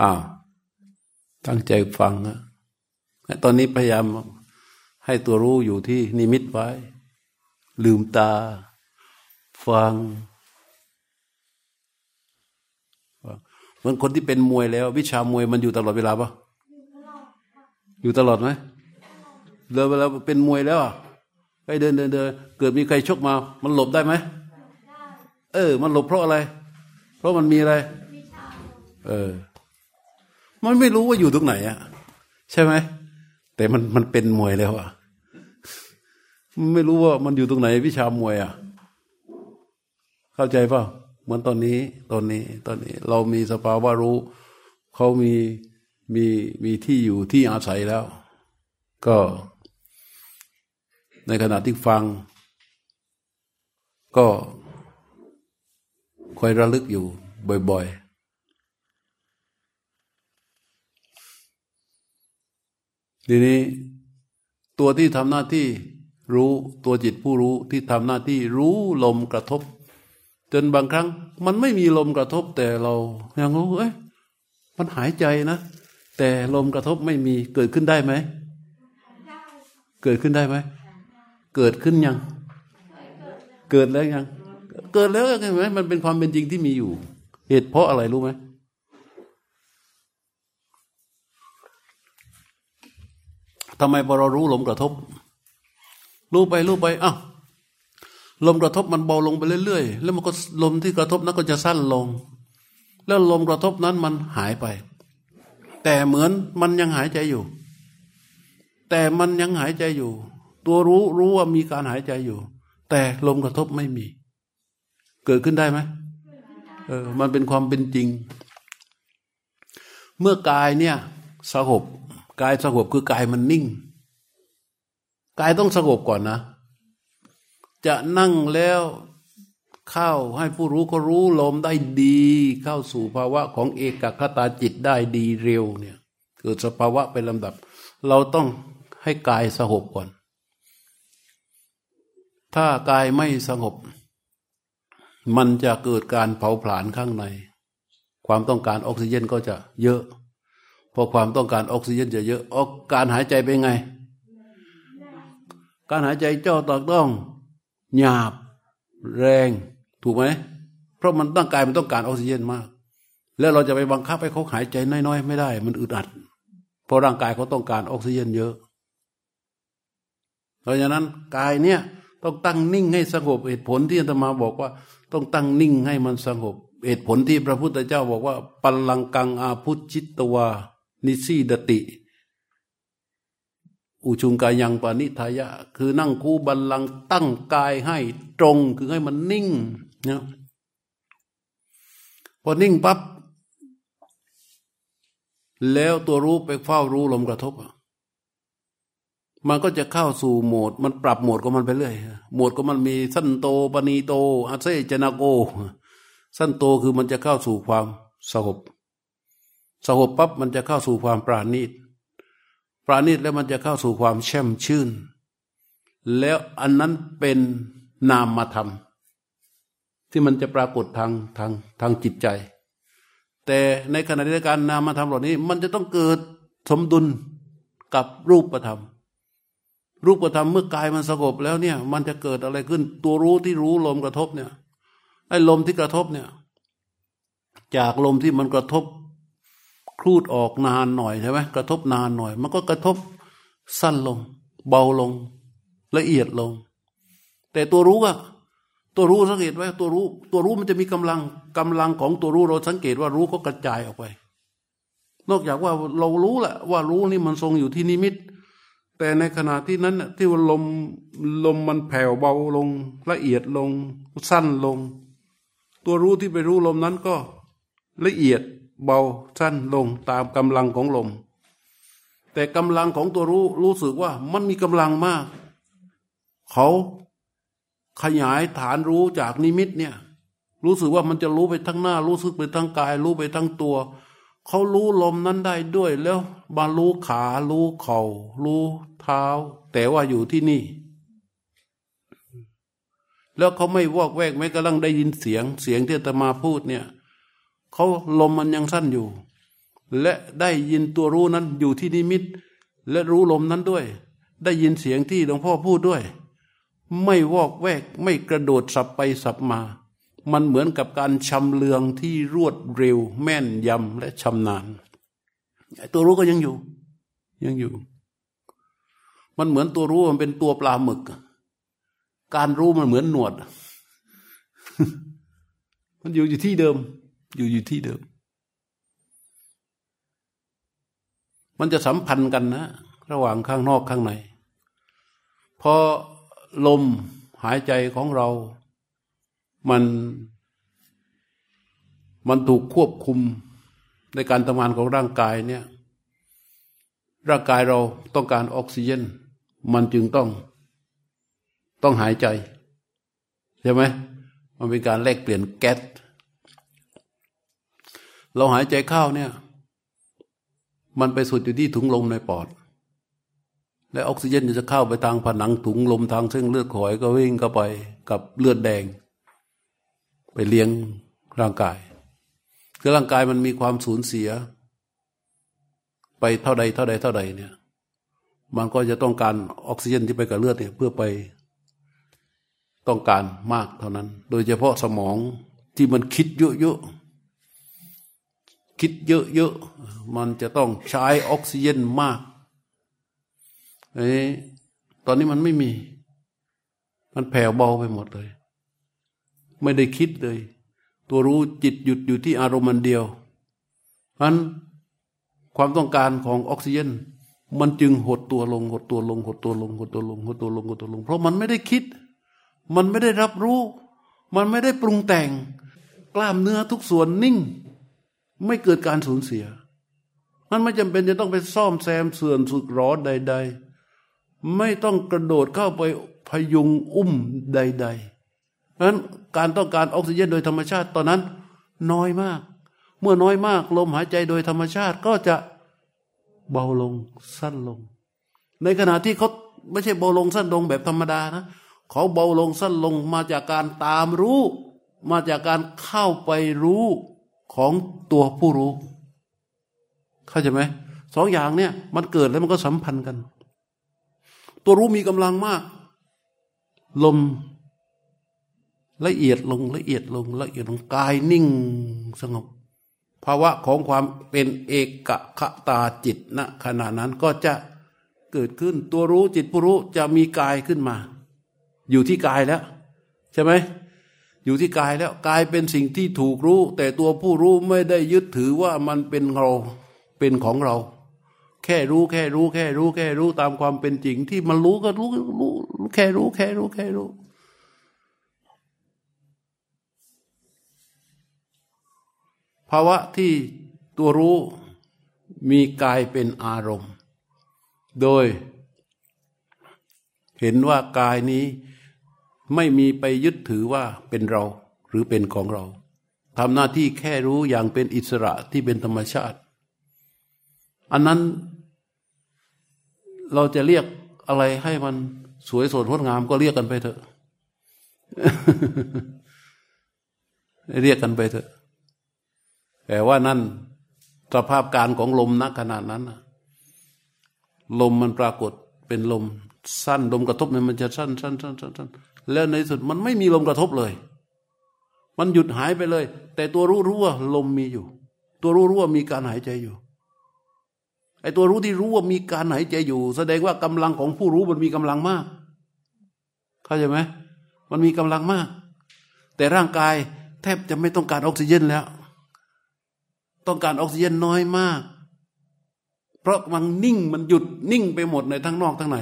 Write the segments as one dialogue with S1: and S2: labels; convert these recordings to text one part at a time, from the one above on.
S1: อ้าวตั้งใจฟังนะตอนนี้พยายามให้ตัวรู้อยู่ที่นิมิตไว้ ลืมตา ฟังเหมือนคนที่เป็นมวยแล้ว วิชามวยมันอยู่ตลอดเวลาปะอยู่ตลอดไหมเดินเวลาเป็นมวยแล้วอะไปเดินเดินเดินเกิดมีใครชกมา มันหลบได้ไหมเออ มันหลบเพราะอะไร เพราะมันมีอะไร เออ มันไม่รู้ว่าอยู่ตรงไหนอะใช่ไหมแต่มันมันเป็นมวยแล้วอะไม่รู้ว่ามันอยู่ตรงไหนวิชามวยอะเข้าใจเปล่าเหมือนตอนนี้ตอนนี้ ตอนนี้ เรามีสภาวะรู้เขามีมีมีที่อยู่ที่อาศัยแล้ว ก็ ในขณะที่ฟัง ก็คอยระลึกอยู่บ่อย ๆ ทีนี้ตัวที่ทำหน้าที่รู้ตัวจิตผู้รู้ที่ทำหน้าที่รู้ลมกระทบ จนบางครั้ง มันไม่มีลมกระทบแต่เรายังรู้เอ้ยมันหายใจนะ แต่ลมกระทบไม่มีเกิดขึ้นได้ไหม เกิดขึ้นได้ไหม เกิดขึ้นยัง เกิดแล้วยัง เกิดแล้วใช่ไหมมันเป็นความเป็นจริงที่มีอยู่ เหตุเพราะอะไรรู้ไหม ทำไมพอเรารู้ลมกระทบ รู้ไปรู้ไปอ้าวลมกระทบมันเบาลงไปเรื่อยๆ แล้วมันก็ลมที่กระทบนั้นก็จะสั้นลง แล้วลมกระทบนั้นมันหายไป แต่เหมือนมันยังหายใจอยู่ แต่มันยังหายใจอยู่ ตัวรู้รู้ว่ามีการหายใจอยู่ แต่ลมกระทบไม่มี เกิดขึ้นได้ไหมเออ มันเป็นความเป็นจริง เมื่อกายเนี่ยสงบ กายสงบคือกายมันนิ่ง กายต้องสงบก่อนนะ จะนั่งแล้วเข้าให้ผู้รู้ก็รู้ลมได้ดี เข้าสู่ภาวะของเอกคตาจิตได้ดีเร็วเนี่ยเกิดสภาวะเป็นลำดับ เราต้องให้กายสงบก่อน ถ้ากายไม่สงบ มันจะเกิดการเผาผลาญข้างใน ความต้องการออกซิเจนก็จะเยอะ พอความต้องการออกซิเจนจะเยอะออกการหายใจเป็นไง การหายใจเจ้าตอกต้องหยาบแรงถูกไหมเพราะมันต้องกายมันต้องการออกซิเจนมาก แล้วเราจะไปบังคับให้เขาหายใจน้อยๆ ไม่ได้ มันอึดอัด เพราะร่างกายเขาต้องการออกซิเจนเยอะ เพราะฉะนั้นกายเนี่ยต้องตั้งนิ่งให้สงบเหตุผลที่อาตมาบอกว่า ต้องตั้งนิ่งให้มันสงบเหตุผลที่พระพุทธเจ้าบอกว่าปัลลังกังอาพุชิตตวา นิสีดติ อุชุงกายังปานิทายะ คือนั่งคูบัลลังตั้งกายให้ตรงคือให้มันนิ่งนะพอนิ่งปับ๊บแล้วตัวรู้ไปเฝ้ารู้ลมกระทบ มันก็จะเข้าสู่โหมด มันปรับโหมดของมันไปเรื่อยโหมดของมันมีสั้นโตปณีโตอาเซจนาโก สั้นโตคือมันจะเข้าสู่ความสงบ สงบปั๊บมันจะเข้าสู่ความปราณีตปราณีตแล้วมันจะเข้าสู่ความแช่มชื่น แล้วอันนั้นเป็นนามธรรมที่มันจะปรากฏทางทางทางจิตใจ แต่ในขณะเดียวกันนามธรรมเหล่านี้ มันจะต้องเกิดสมดุลกับรูปธรรม รูปธรรมเมื่อกายมันสงบแล้วเนี่ย มันจะเกิดอะไรขึ้น ตัวรู้ที่รู้ลมกระทบเนี่ยไอ้ลมที่กระทบเนี่ย จากลมที่มันกระทบ ครูดออกนานหน่อยใช่ไหมกระทบนานหน่อย มันก็กระทบสั้นลง เบาลง ละเอียดลง แต่ตัวรู้อะตัวรู้สังเกตไว้ตัวรู้ ตัวรู้มันจะมีกำลังกำลังของตัวรู้เราสังเกตว่ารู้ก็กระจายออกไป นอกจากว่าเรารู้แหละว่ารู้นี่มันทรงอยู่ที่นิมิต แต่ในขณะที่นั้นที่ว่าลมลมมันแผ่วเบาลง ละเอียดลง สั้นลง ตัวรู้ที่ไปรู้ลมนั้นก็ละเอียด เบาสั้นลงตามกำลังของลม แต่กำลังของตัวรู้รู้สึกว่ามันมีกำลังมาก เขาขยายฐานรู้จากนิมิตเนี่ยรู้สึกว่ามันจะรู้ไปทั้งหน้า รู้สึกไปทั้งกาย รู้ไปทั้งตัว เขารู้ลมนั้นได้ด้วยแล้วมารู้ขารู้เขา่า รู้เท้า แต่ว่าอยู่ที่นี่ แล้วเขาไม่วอกแวกไม่กำลังได้ยินเสียง เสียงที่ตมาพูดเนี่ย เขาลมมันยังสั้นอยู่ และได้ยินตัวรู้นั้นอยู่ที่นิมิต และรู้ลมนั้นด้วย ได้ยินเสียงที่หลวงพ่อพูดด้วย ไม่วอกแวกไม่กระโดดสับไปสับมา มันเหมือนกับการชำเลืองที่รวดเร็ว แม่นยำและชำนาญตัวรู้ก็ยังอยู่ ยังอยู่ มันเหมือนตัวรู้มันเป็นตัวปลาหมึก การรู้มันเหมือนหนวด มันอยู่อยู่ที่เดิม อยู่อยู่ที่เดิม มันจะสัมพันธ์กันนะ ระหว่างข้างนอกข้างใน พอลมหายใจของเรา มัน มันถูกควบคุมในการทำงานของร่างกายเนี่ย ร่างกายเราต้องการออกซิเจน มันจึงต้อง ต้องหายใจ ใช่ไหม มันเป็นการแลกเปลี่ยนแก๊ส เราหายใจเข้าเนี่ย มันไปสุดอยู่ที่ถุงลมในปอด และออกซิเจนจะเข้าไปทางผนังถุงลมทางเส้นเลือดขอยก็วิ่งเข้าไปกับเลือดแดง ไปเลี้ยงร่างกาย คือร่างกายมันมีความสูญเสีย ไปเท่าใดเท่าใดเท่าใดเนี่ย มันก็จะต้องการออกซิเจนที่ไปกับเลือดเนี่ยเพื่อไปต้องการมากเท่านั้น โดยเฉพาะสมองที่มันคิดเยอะๆ คิดเยอะๆ มันจะต้องใช้ออกซิเจนมากเอ้ตอนนี้มันไม่มี มันแผ่วเบาไปหมดเลย ไม่ได้คิดเลย ตัวรู้จิตหยุดอยู่ที่อารมณ์มันเดียวอันความต้องการของออกซิเจนมันจึงหดตัวลงหดตัวลงหดตัวลงหดตัวลงหดตัวลงหดตัวลง เพราะมันไม่ได้คิด มันไม่ได้รับรู้ มันไม่ได้ปรุงแต่ง กล้ามเนื้อทุกส่วนนิ่ง ไม่เกิดการสูญเสีย มันไม่จำเป็นจะต้องไปซ่อมแซมเสื่อมสุดร้อใด ๆ ไม่ต้องกระโดดเข้าไปพยุงอุ้มใด ๆ เพราะฉะนั้นการต้องการออกซิเจนโดยธรรมชาติตอนนั้น น้อยมาก เมื่อน้อยมากลมหายใจโดยธรรมชาติก็จะเบาลงสั้นลง ในขณะที่เขาไม่ใช่เบาลงสั้นลงแบบธรรมดานะเขาเบาลงสั้นลงมาจากการตามรู้ มาจากการเข้าไปรู้ ของตัวผู้รู้ เข้าใจไหมสองอย่างเนี่ย มันเกิดแล้วมันก็สัมพันธ์กัน ตัวรู้มีกำลังมาก ลมละเอียดลงละเอียดลงละเอียดลงกายนิ่งสงบ ภาวะของความเป็นเอกขตาจิตณขณะนั้นก็จะเกิดขึ้น ตัวรู้จิตผู้รู้จะมีกายขึ้นมา อยู่ที่กายแล้ว ใช่ไหม อยู่ที่กายแล้วกายเป็นสิ่งที่ถูกรู้ แต่ตัวผู้รู้ไม่ได้ยึดถือว่ามันเป็นเราเป็นของเรา แค่รู้แค่รู้แค่รู้แค่รู้ตามความเป็นจริง ที่มันรู้ก็รู้รู้แค่รู้แค่รู้แค่รู้ภาวะที่ตัวรู้มีกายเป็นอารมณ์ โดย เห็นว่ากายนี้ ไม่มีไปยึดถือว่าเป็นเราหรือเป็นของเราทำหน้าที่แค่รู้อย่างเป็นอิสระที่เป็นธรรมชาติ อันนั้น เราจะเรียกอะไรให้มันสวยสดงดงามก็เรียกกันไปเถอะ เรียกกันไปเถอะ แต่ว่านั่นสภาพการของลมนักขนาดนั้นลมมันปรากฏเป็นลมสั้นลมกระทบเนี่ยมันจะสั้นสั้นสั้นสั้น แล้วในสุดมันไม่มีลมกระทบเลย มันหยุดหายไปเลย แต่ตัวรู้รู้ว่าลมมีอยู่ ตัวรู้รู้ว่ามีการหายใจอยู่ไอ้ตัวรู้ที่รู้ว่ามีการหายใจอยู่ แสดงว่ากำลังของผู้รู้มันมีกำลังมาก เข้าใจไหมมันมีกำลังมาก แต่ร่างกายแทบจะไม่ต้องการออกซิเจนแล้ว ต้องการออกซิเจนน้อยมาก เพราะมันนิ่งมันหยุดนิ่งไปหมดในทั้งนอกทั้งใน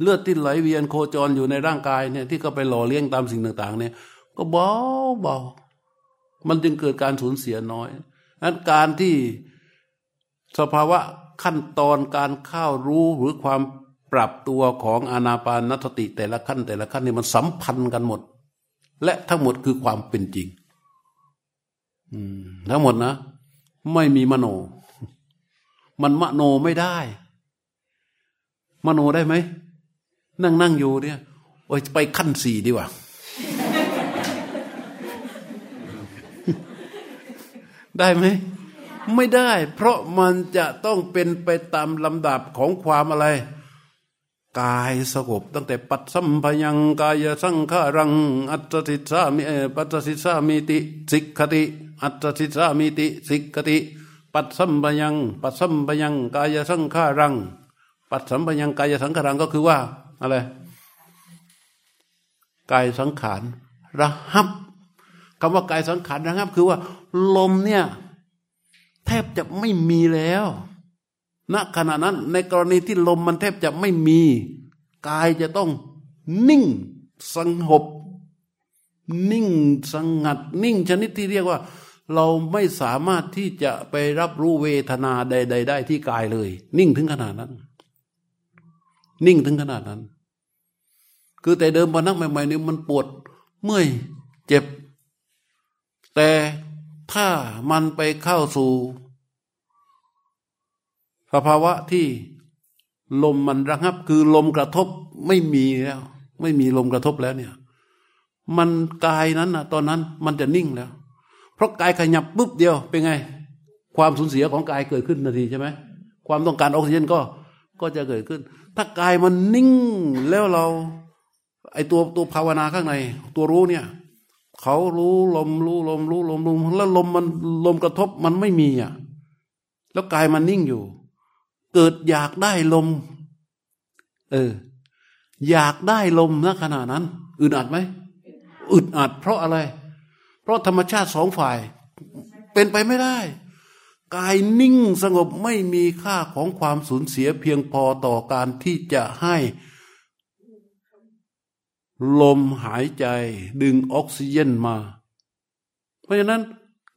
S1: เลือดที่ไหลเวียนโคจรอยู่ในร่างกายเนี่ย ที่ก็ไปหล่อเลี้ยงตามสิ่งต่าง ๆ เนี่ย ก็เบาเบามันจึงเกิดการสูญเสียน้อยนั้นการที่สภาวะขั้นตอนการเข้ารู้หรือความปรับตัวของอานาปานสติแต่ละขั้น แต่ละขั้นนี่มันสัมพันธ์กันหมด และทั้งหมดคือความเป็นจริงทั้งหมดนะ ไม่มีมโน มันมโนไม่ได้ มโนได้ไหม นั่งนั่งอยู่เนี่ยโอ้ยไปขั้นสี่ดีกว่า ได้ไหม ไม่ได้ เพราะมันจะต้องเป็นไปตามลำดับของความอะไร กายสงบตั้งแต่ปัดสัมพยังกายสังขารัง อัตติสามิปัตติสามิติสิกขติอัตติสามิติสิกขติ ปัดสัมพยัง ปัดสัมพยังกายสังขารัง ปัดสัมพยังกายสังขารังก็คือว่า อะไร กายสังขารระหับคำว่ากายสังขารระหับ คือว่า ลมเนี่ย แทบจะไม่มีแล้วณขณะนั้น ในกรณีที่ลมมันแทบจะไม่มี กายจะต้องนิ่งสงบ นิ่งสงัด นิ่งชนิดที่เรียกว่า เราไม่สามารถที่จะไปรับรู้เวทนาใด ๆ ได้ที่กายเลย นิ่งถึงขนาดนั้น นิ่งถึงขนาดนั้น คือแต่เดิมพอนักใหม่ๆนี่มันปวดเมื่อยเจ็บ แต่ถ้ามันไปเข้าสู่สภาวะที่ลมมันระงับ คือลมกระทบไม่มีแล้ว ไม่มีลมกระทบแล้วเนี่ย มันกายนั้นนะตอนนั้นมันจะนิ่งแล้ว เพราะกายขยับปุ๊บเดียวเป็นไง ความสูญเสียของกายเกิดขึ้นนาทีใช่ไหมความต้องการออกซิเจนก็ก็จะเกิดขึ้น ถ้ากายมันนิ่งแล้วเรา ไอตัวตัวภาวนาข้างใน ตัวรู้เนี่ย เขารู้ลมรู้ลมรู้ลมลมแล้วลมมันลมกระทบมันไม่มีอะแล้วกายมันนิ่งอยู่ เกิดอยากได้ลม เออ อยากได้ลมณขณะนั้นอึดอัดไหมอึดอัดเพราะอะไร เพราะธรรมชาติสองฝ่าย เป็นไปไม่ได้ กายนิ่งสงบไม่มีค่าของความสูญเสียเพียงพอต่อการที่จะให้ ลมหายใจดึงออกซิเจนมา เพราะฉะนั้น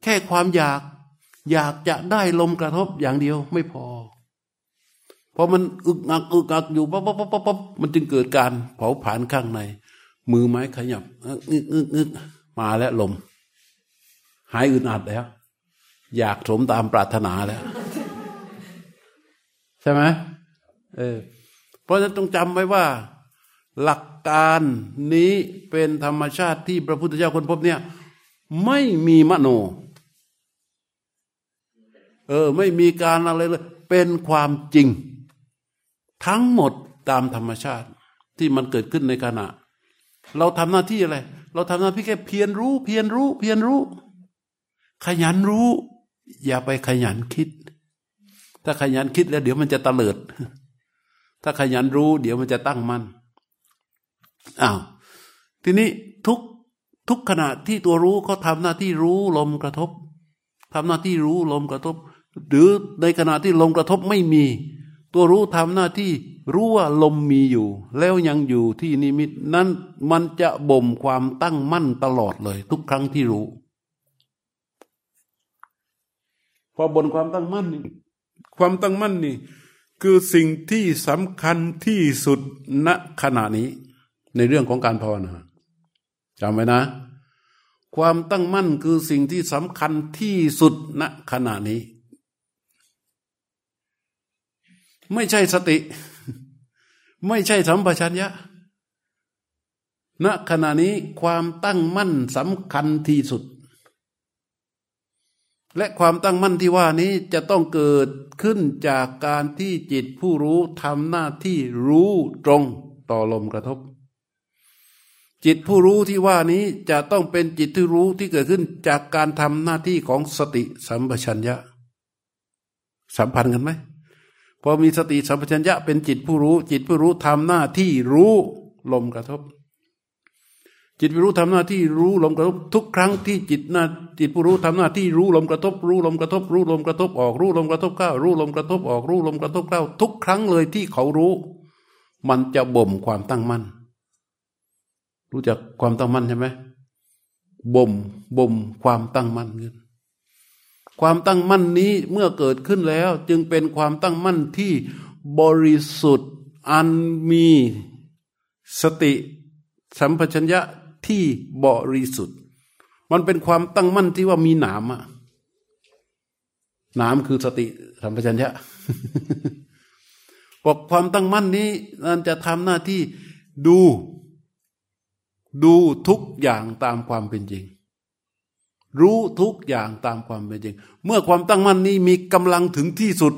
S1: แค่ความอยากอยากจะได้ลมกระทบอย่างเดียวไม่พอพอมันอึกอักอึกอักอยู่ปั๊บปั๊บปั๊บปั๊บมันจึงเกิดการเผาผลาญข้างใน มือไม้ขยับอึกอึกอึกมาแล้วลม หายอึดอัดแล้ว อยากสมตามปรารถนาแล้ว ใช่ไหมเออเพราะฉะนั้นต้องจำไว้ว่า หลักการนี้เป็นธรรมชาติที่พระพุทธเจ้าคนพบเนี่ย ไม่มีมโน เออ ไม่มีการอะไรเลย เป็นความจริง ทั้งหมดตามธรรมชาติที่มันเกิดขึ้นในขณะ เราทำหน้าที่อะไร เราทำหน้าที่แค่เพียรรู้ เพียรรู้ เพียรรู้ ขยันรู้ อย่าไปขยันคิด ถ้าขยันคิดแล้ว เดี๋ยวมันจะตะเลิด ถ้าขยันรู้ เดี๋ยวมันจะตั้งมัน่นอ้าวทีนี้ทุกทุกขณะที่ตัวรู้เขาทาหน้าที่รู้ลมกระทบทำหน้าที่รู้ลมกระทบ หรือในขณะที่ลมกระทบไม่มี ตัวรู้ทำหน้าที่รู้ว่าลมมีอยู่ แล้วยังอยู่ที่นิมิตนั้นมันจะบ่มความตั้งมั่นตลอดเลย ทุกครั้งที่รู้ พอบนความตั้งมั่นนี่ความตั้งมั่นนี่ คือสิ่งที่สำคัญที่สุดณขณะนี้ ในเรื่องของการภาวนาจำไว้นะ ความตั้งมั่นคือสิ่งที่สำคัญที่สุดณขณะนี้ ไม่ใช่สติ ไม่ใช่สัมปชัญญะณขณะนี้ความตั้งมั่นสำคัญที่สุด และความตั้งมั่นที่ว่านี้จะต้องเกิดขึ้นจากการที่จิตผู้รู้ทำหน้าที่รู้ตรงต่อลมกระทบ จิตผู้รู้ที่ว่านี้จะต้องเป็นจิตที่รู้ที่เกิดขึ้นจากการทำหน้าที่ของสติสัมปชัญญะ สัมพันธ์กันไหมพอมีสติสัมปชัญญะเป็นจิตผู้รู้ จิตผู้รู้ทำหน้าที่รู้ลมกระทบ จิตผู้รู้ทำหน้าที่รู้ลมกระทบทุกครั้งที่จิตหน้าจิตผู้รู้ทำหน้าที่รู้ลมกระทบ รู้ลมกระทบ รู้ลมกระทบออกรู้ลมกระทบเข้ารู้ลมกระทบออกรู้ลมกระทบเข้าทุกครั้งเลยที่เขารู้ มันจะบ่มความตั้งมั่น รู้จักความตั้งมั่นใช่ไหมบ่มบ่มความตั้งมั่นขึ้นความตั้งมั่นนี้เมื่อเกิดขึ้นแล้ว จึงเป็นความตั้งมั่นที่บริสุทธิ์อันมีสติสัมปชัญญะ ที่บริสุทธิ์ มันเป็นความตั้งมั่นที่ว่ามีหนามอะหนามคือสติสัมปชัญญะบอกความตั้งมั่นนี้นั่นจะทำหน้าที่ดู ดูทุกอย่างตามความเป็นจริง รู้ทุกอย่างตามความเป็นจริง เมื่อความตั้งมั่นนี้มีกำลังถึงที่สุด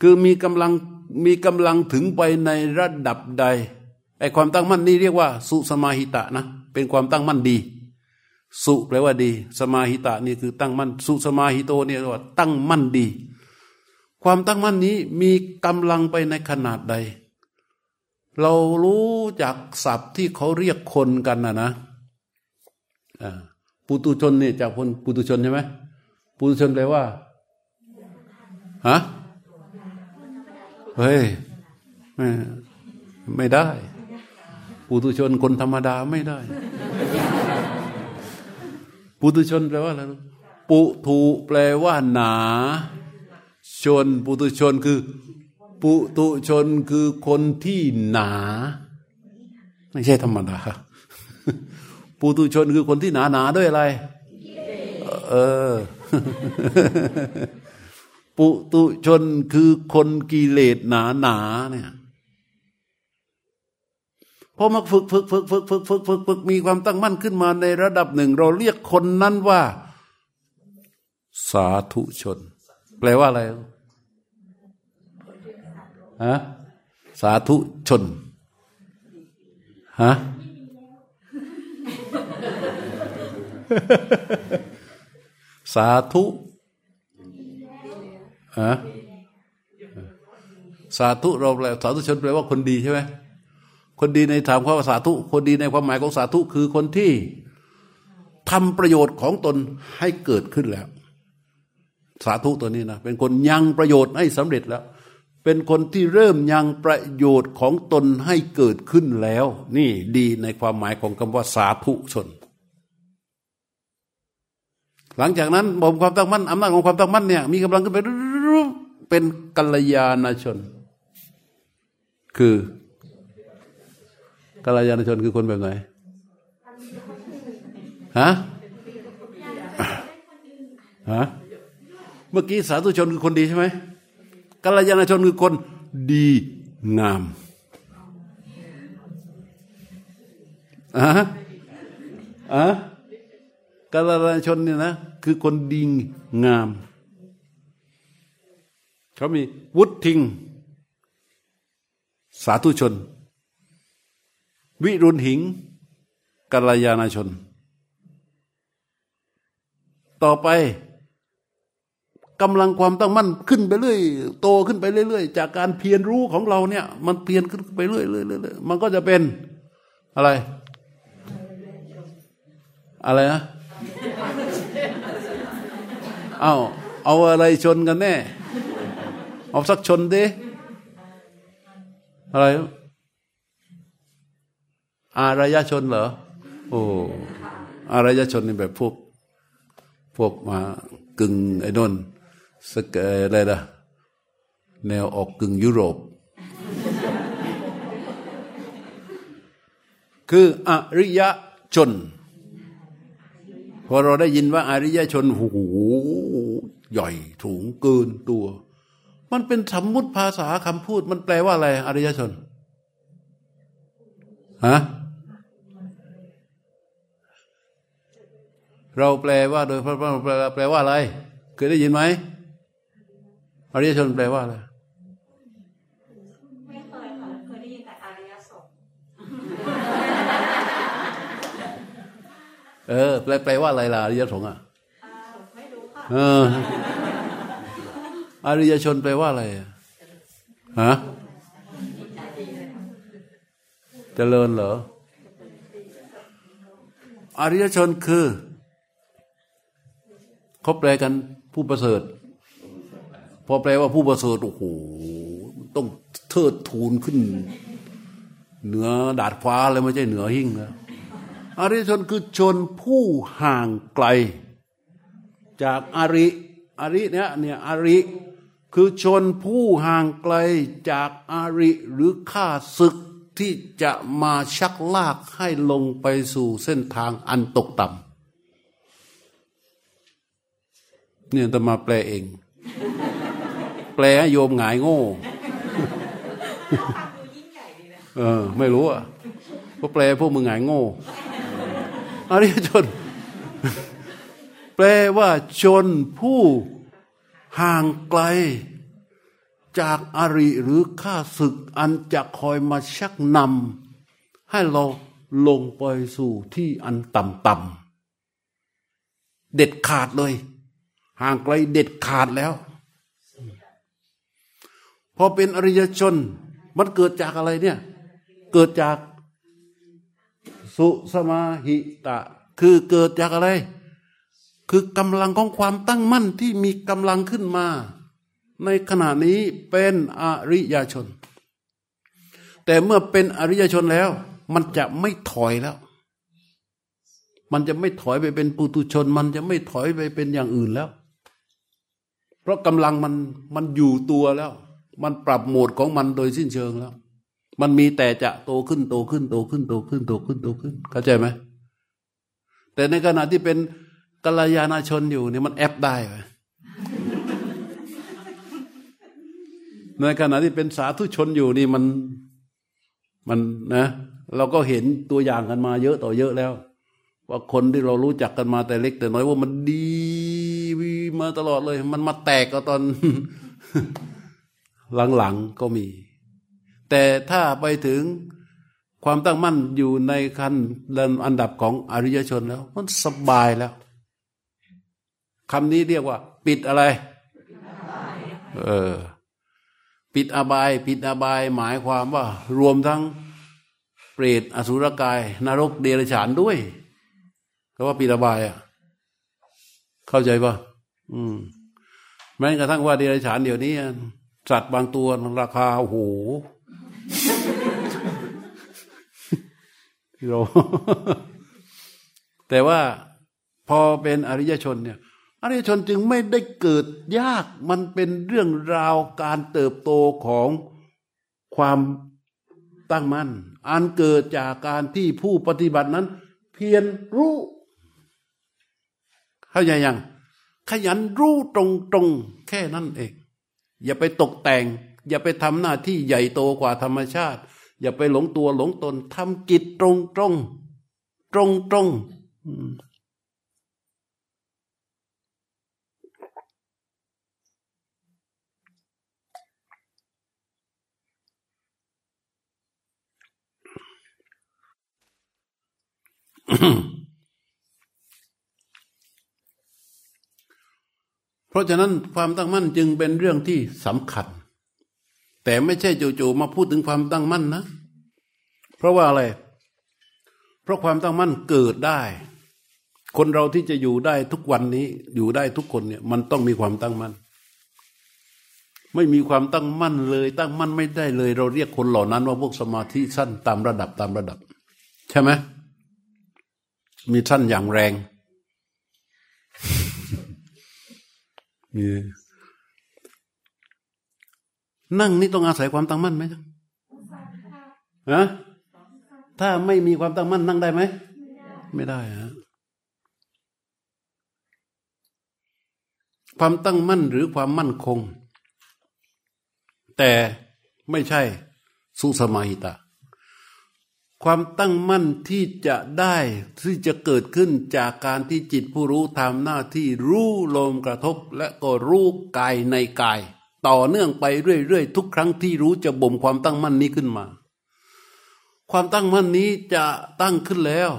S1: คือมีกำลังมีกำลังถึงไปในระดับใด ไอความตั้งมั่นนี้เรียกว่า สุสมาหิตะนะ เป็นความตั้งมั่นดี สุแปลว่าดี สมาหิตะนี่คือตั้งมั่น สุสมาหิโตเนี่ยว่า ตั้งมั่นดี ความตั้งมั่นนี้มีกำลังไปในขนาดใด เรารู้จากศัพท์ที่เขาเรียกคนกันนะนะปุตุชนเนี่ยจากคนปุตุชนใช่ไหมปุตุชนแปลว่าฮะเฮ้ยไม่ไม่ได้ ปุตุชนคนธรรมดาไม่ได้ ปุตุชนแปลว่าอะไรปุถุแปลว่าหนา ชนปุตุชนคือ ปุตุชนคือคนที่หนา ไม่ใช่ธรรมดาปุตุชนคือคนที่หนาหนาด้วยอะไร เออ ปุตุชนคือคนกิเลสหนาหนาเนี่ย พอมาฝึกฝึกฝึกฝึกฝึกฝึกฝึกฝึกมีความตั้งมั่นขึ้นมาในระดับหนึ่ง เราเรียกคนนั้นว่า สาธุชน แปลว่าอะไรฮะสาธุชนฮะสาธุฮะสาธุเราแปลสาธุชนแปลว่าคนดีใช่ไหม คนดีในถามความสาธุ คนดีในความหมายของสาธุคือคนที่ทำประโยชน์ของตนให้เกิดขึ้นแล้ว สาธุตัวนี้นะเป็นคนยังประโยชน์ให้สำเร็จแล้ว เป็นคนที่เริ่มยังประโยชน์ของตนให้เกิดขึ้นแล้ว นี่ดีในความหมายของคำว่าสาธุชน หลังจากนั้นบ่มความตั้งมั่นอำนาจของความตั้งมั่นเนี่ยมีกำลังขึ้นไปเป็นกัลยาณชน คือ กัลยาณชนคือคนแบบไหนฮะฮะเมื่อกี้สาธุชนคือคนดีใช่ไหมกัลยาณชนคือคนดีงามอะอะกัลยาณชนเนี่ยนะคือคนดีงาม เขามีวุฒิทิง สาธุชน วิรุณหิงกัลยาณชน ต่อไปกำลังความตั้งมั่นขึ้นไปเรื่อยโตขึ้นไปเรื่อยๆ จากการเพียรรู้ของเราเนี่ย มันเพียรขึ้นไปเรื่อยๆมันก็จะเป็นอะไร อะไรนะเอาเอาอะไรชนกันแน่ เอาสักชนดิอะไร อารยชนเหรอ โอ้อารยชนนี่แบบพวก พวกมากึ่งไอ้นนสกอะไรนะแนวออกกึ่งยุโรป คืออริยชน พอเราได้ยินว่า อริยชนโอ้โหใหญ่ถูงเกินตัว มันเป็นสมมุติภาษาคำพูด มันแปลว่าอะไร อริยชนฮะ เราแปลว่าโดยพระพุทธแปลว่าอะไรเคยได้ยินไหมอริยชนแปลว่าอะไรไม่เคยค่ะเคยได้ยินแต่อริยสงฆ์เออ แปลแปลว่าอะไรล่ะอริยสงฆ์อะไม่รู้ค่ะเอออริยชนแปลว่าอะไรฮะเจริญเหรออริยชนคือ เขาแปลกันผู้ประเสริฐ พอแปลว่าผู้ประเสริฐโอ้โหต้องเทิดทูนขึ้น เหนือดาดฟ้าเลยไม่ใช่เหนือหิ่งนะอริชนคือชนผู้ห่างไกล จากอริอริเนี่ยเนี่ยอริคือชนผู้ห่างไกลจากอาริหรือข้าศึกที่จะมาชักลากให้ลงไปสู่เส้นทางอันตกต่ำ เนี่ยจะมาแปลเอง แปลให้โยมหงายโง่เออ ไม่รู้อะก็แปลพวกมึงหงายโง่อริยชน แปลว่าชนผู้ห่างไกล จากอริหรือข้าศึกอันจะคอยมาชักนำให้เราลงไปสู่ที่อันต่ำๆเด็ดขาดเลย ห่างไกลเด็ดขาดแล้ว พอเป็นอริยชน มันเกิดจากอะไรเนี่ย เกิดจากสุสมาหิตะ คือเกิดจากอะไร คือกำลังของความตั้งมั่นที่มีกำลังขึ้นมา ในขณะนี้เป็นอริยชน แต่เมื่อเป็นอริยชนแล้ว มันจะไม่ถอยแล้ว มันจะไม่ถอยไปเป็นปุตุชน มันจะไม่ถอยไปเป็นอย่างอื่นแล้ว เพราะกำลังมันมันอยู่ตัวแล้ว มันปรับโหมดของมันโดยสิ้นเชิงแล้ว มันมีแต่จะโตขึ้นโตขึ้นโตขึ้นโตขึ้นโตขึ้นโตขึ้นเข้าใจไหมแต่ในขณะที่เป็นกัลยาณชนอยู่เนี่ยมันแอปได้ไหมในขณะที่เป็นสาธุชนอยู่นี่มันมันนะ เราก็เห็นตัวอย่างกันมาเยอะต่อเยอะแล้ว ว่าคนที่เรารู้จักกันมาแต่เล็กแต่น้อยว่ามันดี มาตลอดเลย มันมาแตกก็ตอนหลังๆก็มี แต่ถ้าไปถึงความตั้งมั่นอยู่ในคันอันดับของอริยชนแล้ว มันสบายแล้วคำนี้เรียกว่า ปิดอะไร เออ ปิดอบาย ปิดอบาย หมายความว่า รวมทั้งเปรตอสุรกาย นรกเดรัจฉานด้วยก็ว่าปิดอบายอะ เข้าใจปะ อืมแม้กระทั่งว่าเดรัจฉานเดี๋ยวนี้สัตว์บางตัวราคาโอ้โหเราแต่ว่าพอเป็นอริยชนเนี่ย อริยชนจึงไม่ได้เกิดยากมันเป็นเรื่องราวการเติบโตของความตั้งมัน่นอันเกิดจากการที่ผู้ปฏิบัตินั้น เพียรรู้ เข้าใจยัง ขยันรู้ตรงๆแค่นั้นเอง อย่าไปตกแต่ง อย่าไปทำหน้าที่ใหญ่โตกว่าธรรมชาติ อย่าไปหลงตัวหลงตนทำกิจตรงตรงตรงตรงเพ ราะฉะนั้นความตั้งมั่นจึงเป็นเรื่องที่สำคัญ แต่ไม่ใช่จู่ๆมาพูดถึงความตั้งมั่นนะ เพราะว่าอะไร เพราะความตั้งมั่นเกิดได้ คนเราที่จะอยู่ได้ทุกวันนี้ อยู่ได้ทุกคนเนี่ย มันต้องมีความตั้งมั่น ไม่มีความตั้งมั่นเลย ตั้งมั่นไม่ได้เลย เราเรียกคนเหล่านั้นว่าพวกสมาธิสั้นตามระดับตามระดับ ใช่ไหมมีสั้นอย่างแรง นั่งนี่ต้องอาศัยความตั้งมั่นไหมจ๊ะฮะถ้าไม่มีความตั้งมั่นนั่งได้ไหม ไม่ได้ฮะความตั้งมั่นหรือความมั่นคง แต่ไม่ใช่สุสมาหิตา ความตั้งมั่นที่จะได้ที่จะเกิดขึ้นจากการที่จิตผู้รู้ทำหน้าที่รู้ลมกระทบ และก็รู้กายในกาย ต่อเนื่องไปเรื่อยๆทุกครั้งที่รู้จะบ่มความตั้งมั่นนี้ขึ้นมา ความตั้งมั่นนี้จะตั้งขึ้นแล้ว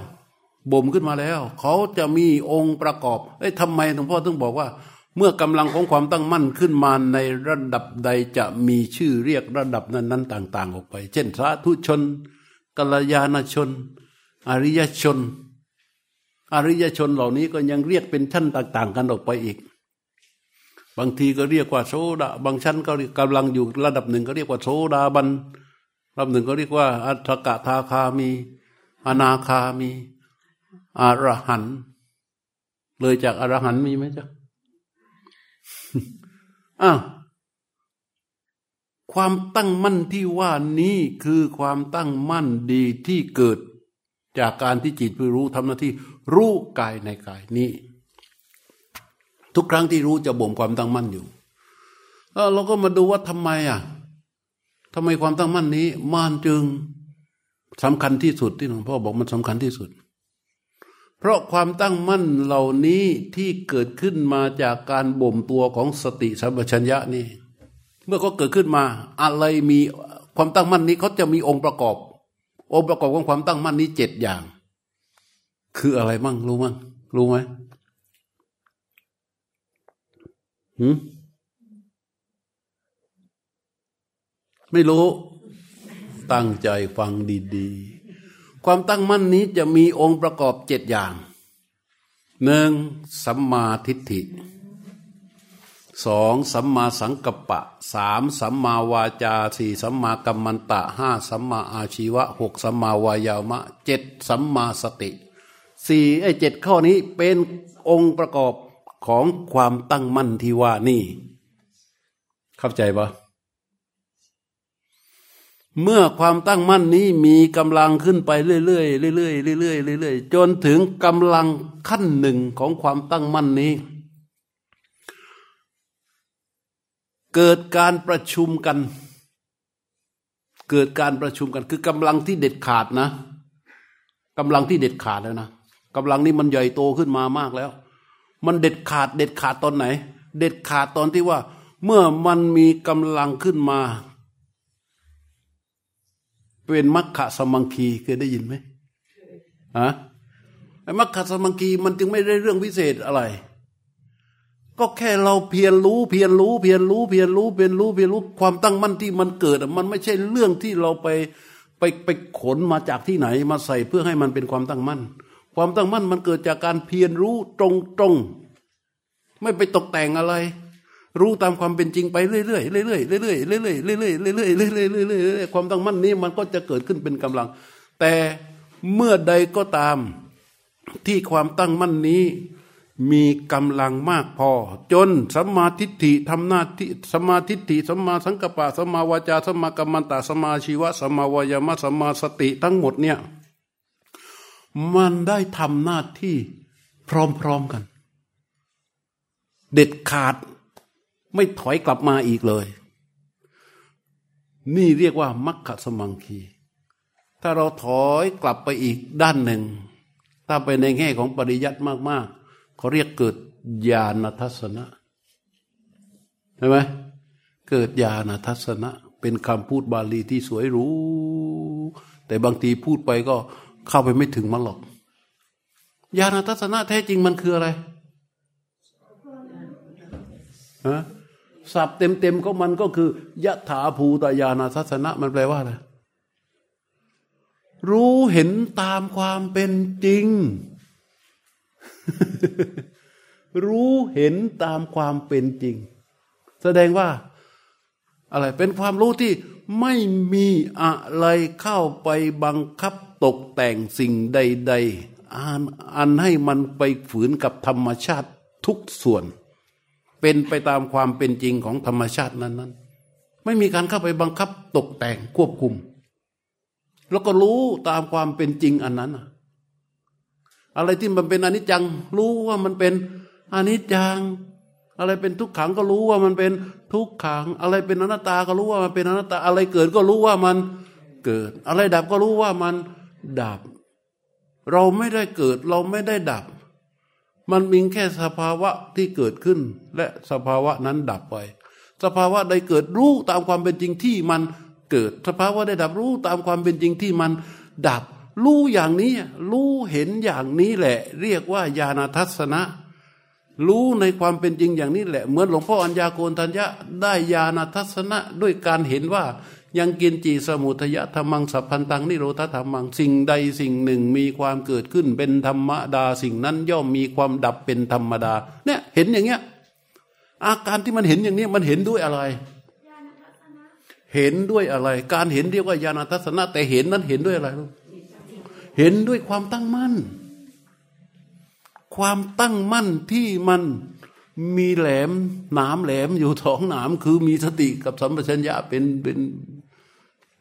S1: บ่มขึ้นมาแล้ว เขาจะมีองค์ประกอบเอ้ยทำไมหลวงพ่อถึงบอกว่า เมื่อกำลังของความตั้งมั่นขึ้นมาในระดับใดจะมีชื่อเรียกระดับนั้นๆ ต่าง ๆ ออกไป เช่นสาธุชน กัลยาณชน อริยชน อริยชนเหล่านี้ก็ยังเรียกเป็นชั้นต่าง ๆ กันออกไปอีก บางทีก็เรียกว่าโซดาบางชั้นก็กำลังอยู่ระดับหนึ่งก็เรียกว่าโซดาบันระดับหนึ่งก็เรียกว่าอัตกะทาคามีอนาคามีอรหันเลยจากอรหันมีไหมจ๊ะอ้าว ความตั้งมั่นที่ว่านี้คือความตั้งมั่นดีที่เกิด จากการที่จิตไปรู้ทำหน้าที่รู้กายในกายนี้ ทุกครั้งที่รู้จะบ่มความตั้งมั่นอยู่เราก็มาดูว่าทำไมอะทำไมความตั้งมั่นนี้มันจึงสำคัญที่สุดที่หลวงพ่อบอกมันสำคัญที่สุด เพราะความตั้งมั่นเหล่านี้ที่เกิดขึ้นมาจากการบ่มตัวของสติสัมปชัญญะนี่ เมื่อเขาเกิดขึ้นมาอะไรมีความตั้งมั่นนี้เขาจะมีองค์ประกอบ องค์ประกอบของความตั้งมั่นนี้เจ็ดอย่าง คืออะไรมั่งรู้มั่งรู้ไหมหืมไม่รู้ ตั้งใจฟังดีๆ ความตั้งมั่นนี้จะมีองค์ประกอบเจ็ดอย่างหนึ่งสัมมาทิฏฐิ สองสัมมาสังกัปปะสามสัมมาวาจาสี่สัมมากัมมันตะห้าสัมมาอาชีวะหกสัมมาวายามะเจ็ดสัมมาสติสี่ไอ้เจ็ดข้อนี้เป็นองค์ประกอบของความตั้งมั่นที่ว่านี่ เข้าใจปะเมื่อความตั้งมั่นนี้มีกำลังขึ้นไปเรื่อยๆเรื่อยๆเรื่อยๆเรื่อยๆจนถึงกำลังขั้นหนึ่งของความตั้งมั่นนี้ เกิดการประชุมกัน เกิดการประชุมกัน คือกำลังที่เด็ดขาดนะกำลังที่เด็ดขาดแล้วนะกำลังนี้มันใหญ่โตขึ้นมามากแล้ว มันเด็ดขาด เด็ดขาดตอนไหน เด็ดขาดตอนที่ว่า เมื่อมันมีกำลังขึ้นมา เป็นมัคคะสมังคีเคยได้ยินไหมฮะไอ้มัคคะสมังคีมันจึงไม่ได้เรื่องพิเศษอะไร ก็แค่เราเพียรรู้เพียรรู้เพียรรู้เพียรรู้เพียรรู้เพียรรู้ความตั้งมั่นที่มันเกิด มันไม่ใช่เรื่องที่เราไปไปไปขนมาจากที่ไหนมาใส่เพื่อให้มันเป็นความตั้งมั่น ความตั้งมั่นมันเกิดจากการเพียรรู้ตรงตรงไม่ไปตกแต่งอะไร รู้ตามความเป็นจริงไปเรื่อยๆเรื่อยๆเรื่อยๆเรื่อยๆเรื่อยๆเรื่อยๆเรื่อยๆเรื่อยๆเรื่อยๆความตั้งมั่นนี้มันก็จะเกิดขึ้นเป็นกำลัง แต่เมื่อใดก็ตามที่ความตั้งมั่นนี้ มีกำลังมากพอ จนสัมมาทิฏฐิทำหน้าที่สัมมาทิฏฐิสัมมาสังกัปปะสัมมาวาจาสัมมากัมมันตะสัมมาชีวะสัมมาวายามะสัมมาสติทั้งหมดเนี่ยมันได้ทำหน้าที่พร้อมๆกัน เด็ดขาดไม่ถอยกลับมาอีกเลย นี่เรียกว่ามัคคสมังคี ถ้าเราถอยกลับไปอีกด้านหนึ่ง ถ้าไปในแง่ของปริยัติมาก เขาเรียกเกิดญาณทัศนะใช่ไหมเกิดญาณทัศนะ เป็นคำพูดบาลีที่สวยหรูแต่บางทีพูดไปก็เข้าไปไม่ถึงมันหรอกญาณทัศนะแท้จริงมันคืออะไรฮะศัพท์เต็มๆก็มันก็คือยะถาภูตยานาทัศนะมันแปลว่าอะไรรู้เห็นตามความเป็นจริง รู้เห็นตามความเป็นจริง แสดงว่าอะไรเป็นความรู้ที่ไม่มีอะไรเข้าไปบังคับตกแต่งสิ่งใด ๆอันอันให้มันไปฝืนกับธรรมชาติทุกส่วน เป็นไปตามความเป็นจริงของธรรมชาตินั้นๆ ไม่มีการเข้าไปบังคับตกแต่งควบคุม แล้วก็รู้ตามความเป็นจริงอันนั้น อะไรที่มันเป็นอนิจจัง รู้ว่ามันเป็นอนิจจัง อะไรเป็นทุกขังก็รู้ว่ามันเป็นทุกขัง อะไรเป็นอนัตตาก็รู้ว่ามันเป็นอนัตตา อะไรเกิดก็รู้ว่ามันเกิด อะไรดับก็รู้ว่ามันดับ เราไม่ได้เกิดเราไม่ได้ดับ มันมีแค่สภาวะที่เกิดขึ้น และสภาวะนั้นดับไป สภาวะใดเกิดรู้ตามความเป็นจริงที่มันเกิด สภาวะใดดับรู้ตามความเป็นจริงที่มันดับ รู้อย่างนี้ รู้เห็นอย่างนี้แหละ เรียกว่าญาณทัศนะ รู้ในความเป็นจริงอย่างนี้แหละ เหมือนหลวงพ่ออัญญาโกณทัญญะได้ญาณทัศนะด้วยการเห็นว่ายังกินจีสมุทยะธรรมังสัพพันตังนิโรธธรรมังสิ่งใดสิ่งหนึ่งมีความเกิดขึ้นเป็นธรรมดา สิ่งนั้นย่อมมีความดับเป็นธรรมดา เนี่ยเห็นอย่างเงี้ยอาการที่มันเห็นอย่างนี้มันเห็นด้วยอะไร เห็นด้วยอะไร การเห็นเรียกว่าญาณทัศนะ แต่เห็นนั้นเห็นด้วยอะไรลูก เห็นด้วยความตั้งมั่น ความตั้งมั่นที่มันมีแหลมหนามแหลมอยู่ท้องหนามคือมีสติกับสัมปชัญญะเป็นเป็น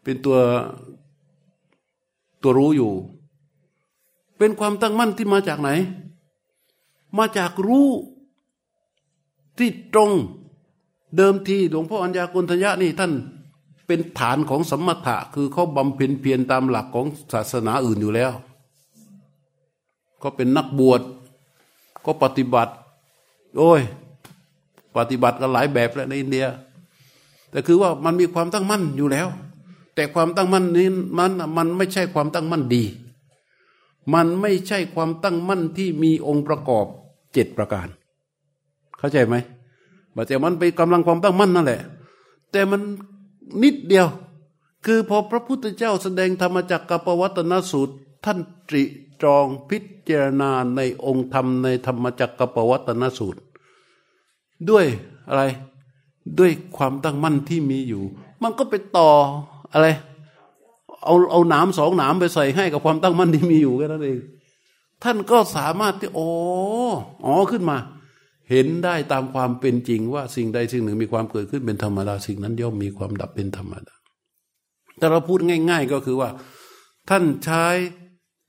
S1: เป็นตัวตัวรู้อยู่ เป็นความตั้งมั่นที่มาจากไหน มาจากรู้ที่ตรงเดิมทีหลวงพ่ออัญญากุณทยะนี่ท่าน เป็นฐานของสมถะคือเขาบำเพ็ญเพียรตามหลักของศาสนาอื่นอยู่แล้วก็เป็นนักบวชก็ปฏิบัติ โอ้ย ปฏิบัติกันหลายแบบแล้วในอินเดีย แต่คือว่ามันมีความตั้งมั่นอยู่แล้ว แต่ความตั้งมั่นนี้มันมันไม่ใช่ความตั้งมั่นดี มันไม่ใช่ความตั้งมั่นที่มีองค์ประกอบเจ็ดประการ เข้าใจไหมแต่มันไปกำลังความตั้งมั่นนั่นแหละ แต่มัน นิดเดียว คือพอพระพุทธเจ้าแสดงธรรมจักรกวัตนสูตร ท่านตรีตรองพิจารณาในองค์ธรรมในธรรมจักรกวัตนสูตร ด้วยอะไรด้วยความตั้งมั่นที่มีอยู่ มันก็ไปต่ออะไร เอาเอาหนามสองหนามไปใส่ให้กับความตั้งมั่นที่มีอยู่แค่นั้นเอง ท่านก็สามารถที่โอ้อ๋อขึ้นมา เห็นได้ตามความเป็นจริงว่าสิ่งใดสิ่งหนึ่งมีความเกิดขึ้นเป็นธรรมดาสิ่งนั้นย่อมมีความดับเป็นธรรมดาแต่เราพูดง่าย ๆ ก็คือว่า ท่านใช้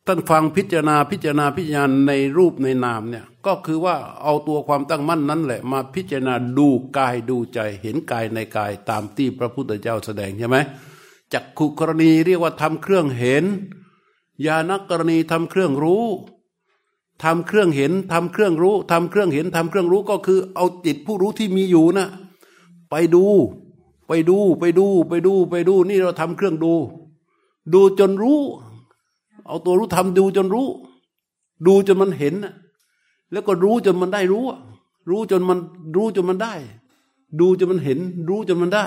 S1: ท่านฟังพิจารณาพิจารณาพิจารณาในรูปในนามเนี่ยก็คือว่าเอาตัวความตั้งมั่นนั้นแหละ มาพิจารณาดูกายดูใจ เห็นกายในกายตามที่พระพุทธเจ้าแสดงใช่ไหมจักขุกรณีเรียกว่าทำเครื่องเห็นญาณกรณีทำเครื่องรู้ ทำเครื่องเห็นทำเครื่องรู้ทำเครื่องเห็นทำเครื่องรู้ก็คือ เอาจิตผู้รู้ที่มีอยู่นะไปดู ไปดูไปดูไปดูไปดู นี่เราทำเครื่องดู ดูจนรู้ เอาตัวรู้ทำดูจนรู้ ดูจนมันเห็นแล้วก็รู้จนมันได้รู้ รู้จนมันรู้จนมันได้ ดูจนมันเห็น รู้จนมันได้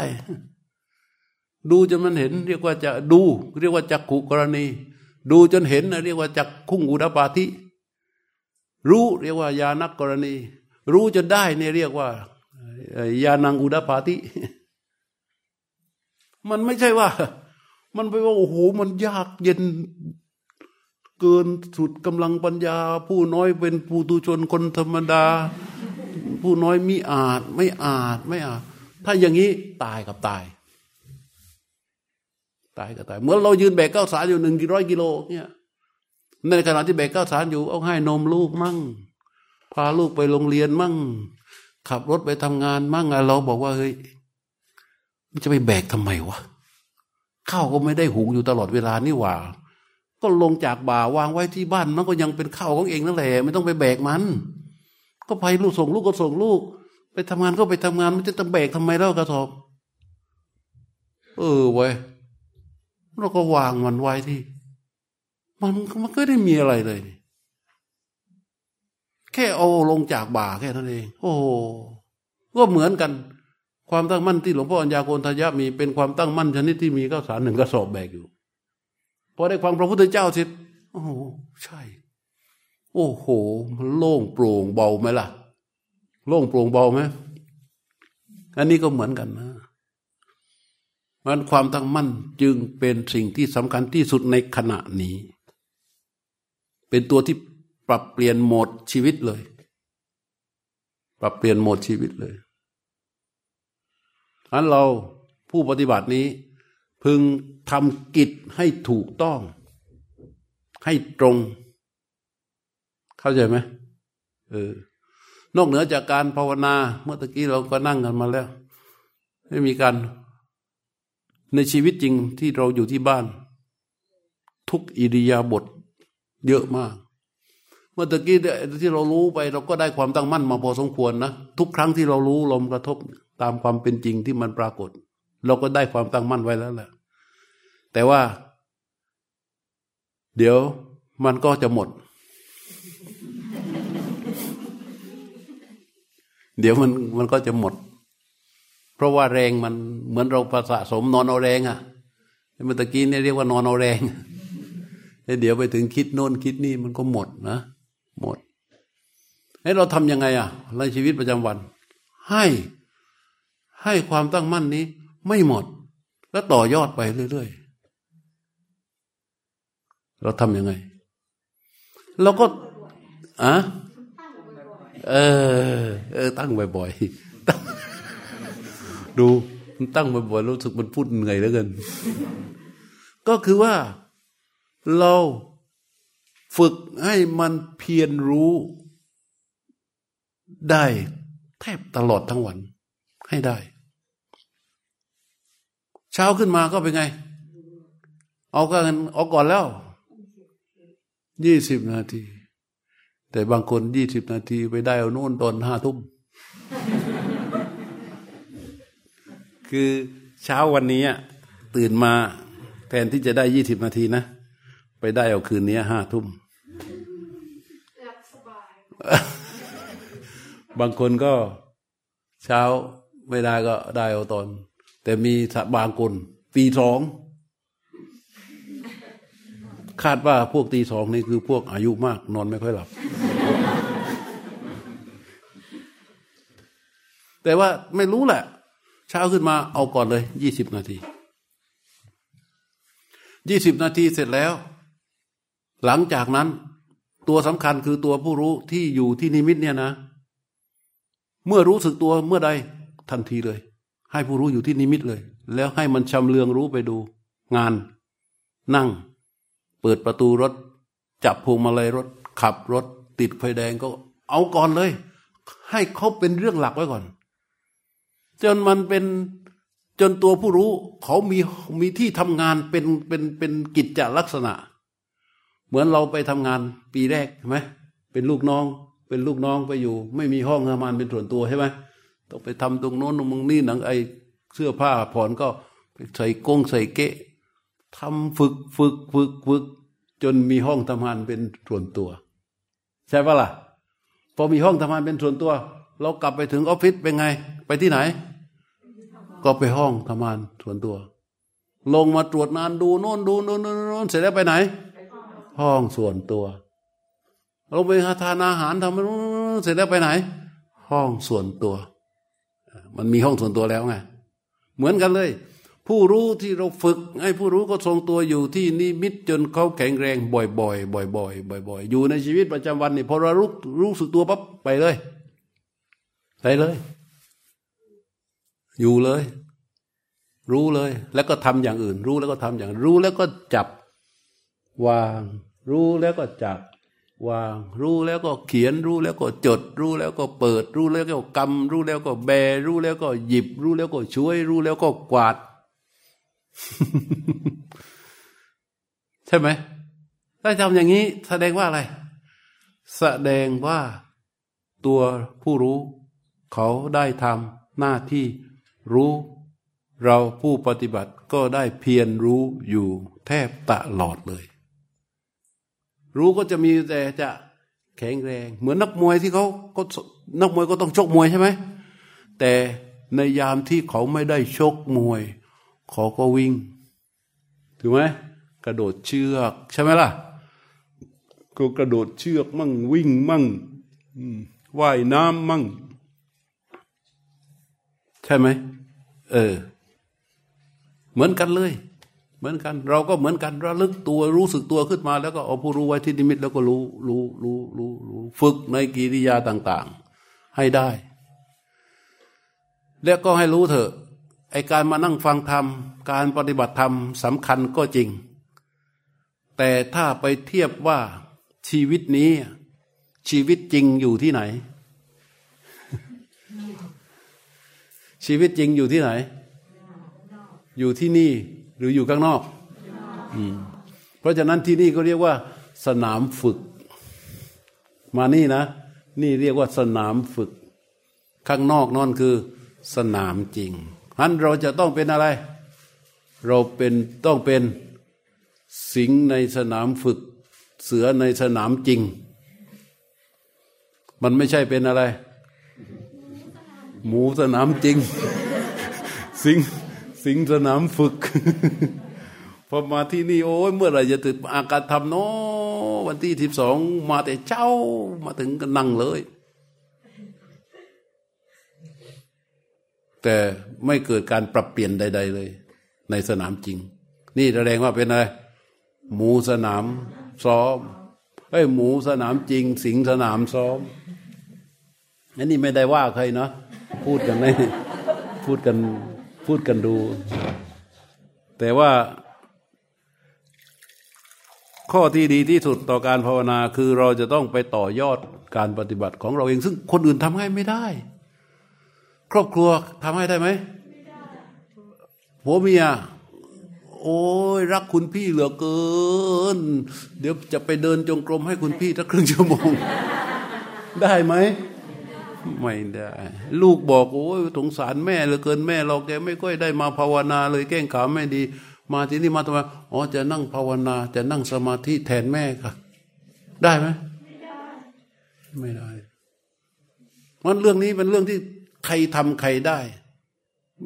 S1: ดูจนมันเห็น เรียกว่าจะดู เรียกว่าจักขุกรณี ดูจนเห็นเรียกว่าจักคุ้งอุดาปาธิ รู้เรียกว่าญาณกกรณี รู้จะได้เนี่ยเรียกว่าญาณังอุดาปาติมันไม่ใช่ว่า มันไปว่าโอ้โหมันยากเย็นเกินสุดกำลังปัญญา ผู้น้อยเป็นผู้ตุชนคนธรรมดา ผู้น้อยมีอาจไม่อาจไม่อาจ ถ้าอย่างนี้ตายกับตาย ตายกับตายเมื่อเรายืนแบกเก้าสารอยู่หนึ่งกิโลกิโลเนี่ย ในขณะที่แบกข้าวสารอยู่เอาให้นมลูกมั่ง พาลูกไปโรงเรียนมั่ง ขับรถไปทำงานมั่งเราบอกว่าเฮ้ยมันจะไปแบกทำไมวะข้าวก็ไม่ได้หุงอยู่ตลอดเวลานี่หว่า ก็ลงจากบ่าวางไว้ที่บ้านมันก็ยังเป็นข้าวของเองนั่นแหละไม่ต้องไปแบกมัน ก็ไปลูกส่งลูกก็ส่งลูก ไปทำงานก็ไปทำงานมันจะต้องแบกทำไมเล่ากระสอบเออไว้เราก็วางมันไว้ที่ มันมันก็ได้มีอะไรเลย แค่เอาลงจากบ่าแค่นั้นเอง โอ้ก็เหมือนกัน ความตั้งมั่นที่หลวงพ่ออัญญาโกนทยะมีเป็นความตั้งมั่นชนิดที่มีข้าวสารหนึ่งกระสอบแบกอยู่พอได้ความพระพุทธเจ้าเสร็จโอ้ใช่ โอ้โห มันโล่งโปร่งเบาไหมล่ะ โล่งโปร่งเบาไหมอันนี้ก็เหมือนกันนะมันความตั้งมั่นจึงเป็นสิ่งที่สำคัญที่สุดในขณะนี้ เป็นตัวที่ปรับเปลี่ยนโหมดชีวิตเลย ปรับเปลี่ยนโหมดชีวิตเลยอันเราผู้ปฏิบัตินี้ พึงทำกิจให้ถูกต้อง ให้ตรง เข้าใจไหมเออนอกเหนือจากการภาวนา เมื่อตะกี้เราก็นั่งกันมาแล้ว ไม่มีการในชีวิตจริงที่เราอยู่ที่บ้าน ทุกอิริยาบถ เยอะมาก เมื่อตะกี้ที่เรารู้ไปเราก็ได้ความตั้งมั่นมาพอสมควรนะทุกครั้งที่เรารู้ลมกระทบตามความเป็นจริงที่มันปรากฏ เราก็ได้ความตั้งมั่นไว้แล้วแหละแต่ว่า เดี๋ยวมันก็จะหมด เดี๋ยวมันมันก็จะหมด เพราะว่าแรงมันเหมือนเราผสะสมนอนเอาแรงอะ่ะเมื่อตะกี้เนี่ยเรียกว่านอนเอาแรง เดี๋ยวไปถึงคิดโน่นคิดนี่มันก็หมดนะ หมดให้เราทำยังไงอะในชีวิตประจำวัน ให้ให้ความตั้งมั่นนี้ ไม่หมด แล้วต่อยอดไปเรื่อยๆ เราทำยังไง เราก็อะเออ เออ ตั้งบ่อยๆดูตั้งบ่อยๆรู้สึกมันพูดเหนื่อยเหลือเกิน ก็คือว่า เราฝึกให้มันเพียรรู้ได้แทบตลอดทั้งวันให้ได้ เช้าขึ้นมาก็เป็นไง เอากันเอาก่อนแล้วยี่สิบนาที แต่บางคนยี่สิบนาทีไปได้เอาโน่นตอนห้าทุ่ม คือเช้าวันนี้ตื่นมาแทนที่จะได้ยี่สิบนาทีนะ ไปได้เอาคืนนี้ห้าทุ่มบางคนก็เช้าไม่ได้ก็ได้เอาตอน แต่มีบางคนตีสองคาดว่าพวกตีสองนี่คือพวกอายุมากนอนไม่ค่อยหลับ แต่ว่าไม่รู้แหละ เช้าขึ้นมาเอาก่อนเลยยี่สิบนาทียี่สิบนาทีเสร็จแล้ว หลังจากนั้น ตัวสำคัญคือตัวผู้รู้ที่อยู่ที่นิมิตเนี่ยนะ เมื่อรู้สึกตัวเมื่อใดทันทีเลย ให้ผู้รู้อยู่ที่นิมิตเลย แล้วให้มันชำเลืองรู้ไปดู งาน นั่ง เปิดประตูรถ จับพวงมาลัยรถ ขับรถ ติดไฟแดงก็ เอาก่อนเลย ให้เขาเป็นเรื่องหลักไว้ก่อน จนมันเป็นจนตัวผู้รู้เขามีมีที่ทำงานเป็นเป็นเป็นกิจจลักษณะ เหมือนเราไปทำงานปีแรกใช่ไหมเป็นลูกน้อง เป็นลูกน้องไปอยู่ ไม่มีห้องทำงานเป็นส่วนตัวใช่ไหมต้องไปทำตรงโน้นตรงมึงนี่หนังไอเสื้อผ้าผ่อนก็ใส่กงใส่เกะทำฝึกฝึกฝึกฝึก จนมีห้องทำงานเป็นส่วนตัว ใช่ปะล่ะพอมีห้องทำงานเป็นส่วนตัว เรากลับไปถึงออฟฟิศเป็นไง ไปที่ไหน ก็ไปห้องทำงานส่วนตัว ลงมาตรวจงานดูโน่นดูโน่นโน่นเสร็จแล้วไปไหน ห้องส่วนตัวลงไปทานอาหารทำเสร็จแล้วไปไหน ห้องส่วนตัว มันมีห้องส่วนตัวแล้วไงเหมือนกันเลย ผู้รู้ที่เราฝึก ให้ผู้รู้ก็ทรงตัวอยู่ที่นิมิตจนเขาแข็งแรงบ่อยๆบ่อยๆบ่อยๆบ่อยๆอยู่ในชีวิตประจำวันนี่พอเรารู้รู้สึกตัวปั๊บไปเลยไปเลย อยู่เลย รู้เลย แล้วก็ทำอย่างอื่น รู้แล้วก็ทำอย่างรู้แล้วก็จับวาง รู้แล้วก็จับวาง รู้แล้วก็เขียน รู้แล้วก็จด รู้แล้วก็เปิด รู้แล้วก็กำรู้แล้วก็แบ รู้แล้วก็หยิบ รู้แล้วก็ช่วย รู้แล้วก็กวาด ใช่ไหมถ้าทำอย่างนี้ แสดงว่าอะไร แสดงว่าตัวผู้รู้ เขาได้ทำหน้าที่รู้ เราผู้ปฏิบัติก็ได้เพียรรู้อยู่แทบตลอดเลย รู้ก็จะมีแต่จะแข็งแรง เหมือนนักมวยที่เขาก็นักมวยก็ต้องชกมวยใช่ไหมแต่ในยามที่เขาไม่ได้ชกมวย เขาก็วิ่ง ถูกไหมกระโดดเชือกใช่ไหมล่ะก็กระโดดเชือกมั่งวิ่งมั่งว่ายน้ำมั่ง ใช่ไหมเออ เหมือนกันเลย เหมือนกัน เราก็เหมือนกันระลึกตัวรู้สึกตัวขึ้นมา แล้วก็เอาผู้รู้ไว้ที่นิมิตแล้วก็รู้รู้รู้รู้รู้ฝึกในกิริยาต่าง ๆ ให้ได้ แล้วก็ให้รู้เถอะไอการมานั่งฟังธรรม การปฏิบัติธรรมสำคัญก็จริง แต่ถ้าไปเทียบว่าชีวิตนี้ ชีวิตจริงอยู่ที่ไหน ชีวิตจริงอยู่ที่ไหน อยู่ที่นี่ หรืออยู่ข้างนอกอืมเพราะฉะนั้นที่นี่ก็เรียกว่า สนามฝึก มานี่นะ นี่เรียกว่าสนามฝึก ข้างนอกนั่นคือ สนามจริงฉะนั้นเราจะต้องเป็นอะไร เราเป็นต้องเป็นสิงในสนามฝึก เสือในสนามจริง มันไม่ใช่เป็นอะไร หมูสนามจริง สิง สิงสนามฝึก พอมาที่นี่โอ้ยเมื่อไรจะถึงอาการทำโนาะวันที่สิบสองมาแต่เจ้ามาถึงก็นั่งเลย แต่ไม่เกิดการปรับเปลี่ยนใด ๆ เลย ในสนามจริง นี่แสดงว่าเป็นอะไร หมูสนามซ้อมไอ้หมูสนามจริง สิงสนามซ้อมอันนี้ไม่ได้ว่าใครเนาะพูดกันไหมพูดกัน พูดกันดู แต่ว่า ข้อที่ดีที่สุดต่อการภาวนาคือเราจะต้องไปต่อยอดการปฏิบัติของเราเอง ซึ่งคนอื่นทำให้ไม่ได้ ครอบครัวทำให้ได้ไหมผัวเมียโอ้ยรักคุณพี่เหลือเกิน เดี๋ยวจะไปเดินจงกรมให้คุณพี่สักครึ่งชั่วโมง ได้ไหม ไม่ได้ ลูกบอกโอ้ยสงสารแม่เหลือเกินแม่เราแกไม่ค่อยได้มาภาวนาเลยแก้งขาไม่ดี มาที่นี่มาทำไมอ๋อจะนั่งภาวนาจะนั่งสมาธิแทนแม่ค่ะ ได้ไหมไม่ได้ไม่ได้มันเรื่องนี้เป็นเรื่องที่ใครทำใครได้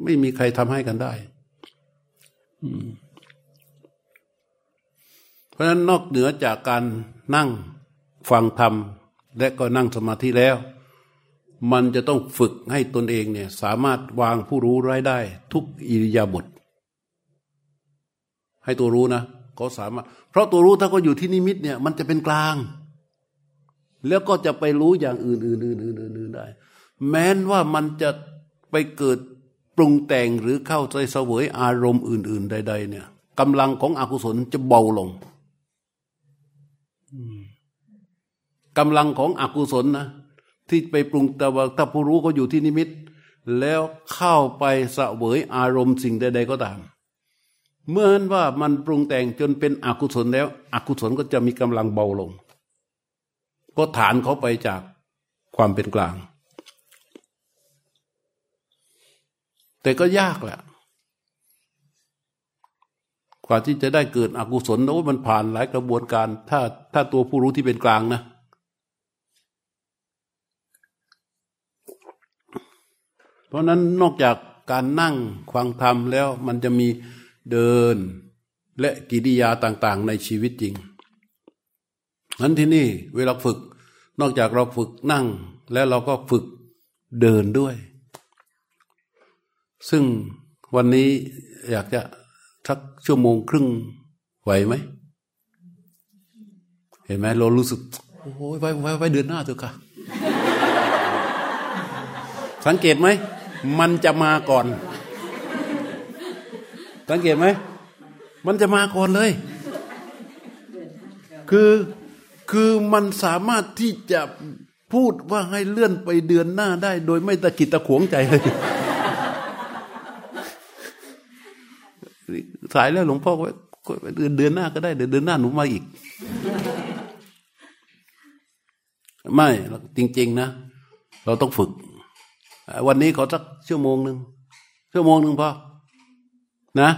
S1: ไม่มีใครทำให้กันได้เพราะฉะนั้นนอกเหนือจากการนั่งฟังธรรมและก็นั่งสมาธิแล้ว มันจะต้องฝึกให้ตนเองเนี่ยสามารถวางผู้รู้ไร้ได้ ทุกอิริยาบถให้ตัวรู้นะเขาสามารถ เพราะตัวรู้ถ้าก็อยู่ที่นิมิตเนี่ย มันจะเป็นกลาง แล้วก็จะไปรู้อย่างอื่นๆอื่นๆได้ แม้นว่ามันจะไปเกิดปรุงแต่งหรือเข้าใจเสวยอารมณ์อื่น ๆ ใด ๆ เนี่ยกำลังของอกุศลจะเบาลงกำลังของอกุศลนะ ที่ไปปรุงแต่ว่าถ้าผู้รู้ก็อยู่ที่นิมิต แล้วเข้าไปสะเวยอารมณ์สิ่งใด ๆ ก็ตาม เมื่อนั้นว่ามันปรุงแต่งจนเป็นอกุศลแล้ว อกุศลก็จะมีกำลังเบาลง ก็ฐานเขาไปจากความเป็นกลาง แต่ก็ยากแหละกว่าที่จะได้เกิดอกุศลโอ้มันผ่านหลายกระบวนการ ถ้าถ้าตัวผู้รู้ที่เป็นกลางนะเพ ราะนั้นนอกจากการนั่งฟังธรรมแล้วมันจะมีเดินและกิริยาต่างๆ ในชีวิตจริงนั้นที่นี่เวลาฝึก นอกจากเราฝึกนั่ง แล้วเราก็ฝึกเดินด้วย ซึ่งวันนี้อยากจะสักชั่วโมงครึ่งไหวไหม เห็นไหมเรารู้สึก โอ้ยไว้ไว้ไว้เดือนหน้าเถอะค่ะ สังเกตไหม มันจะมาก่อน สังเกตไหม มันจะมาก่อนเลย คือคือมันสามารถที่จะพูดว่าให้เลื่อนไปเดือนหน้าได้ โดยไม่ตะกิดตะขวงใจเลยสายแล้วหลวงพ่อก็เดือนเดือนหน้าก็ได้เดือนเดือนหน้าหนูมาอีก ไม่จริง ๆ นะ เราต้องฝึก วันนี้ขอสักชั่วโมงหนึ่งชั่วโมงหนึ่งพอนะ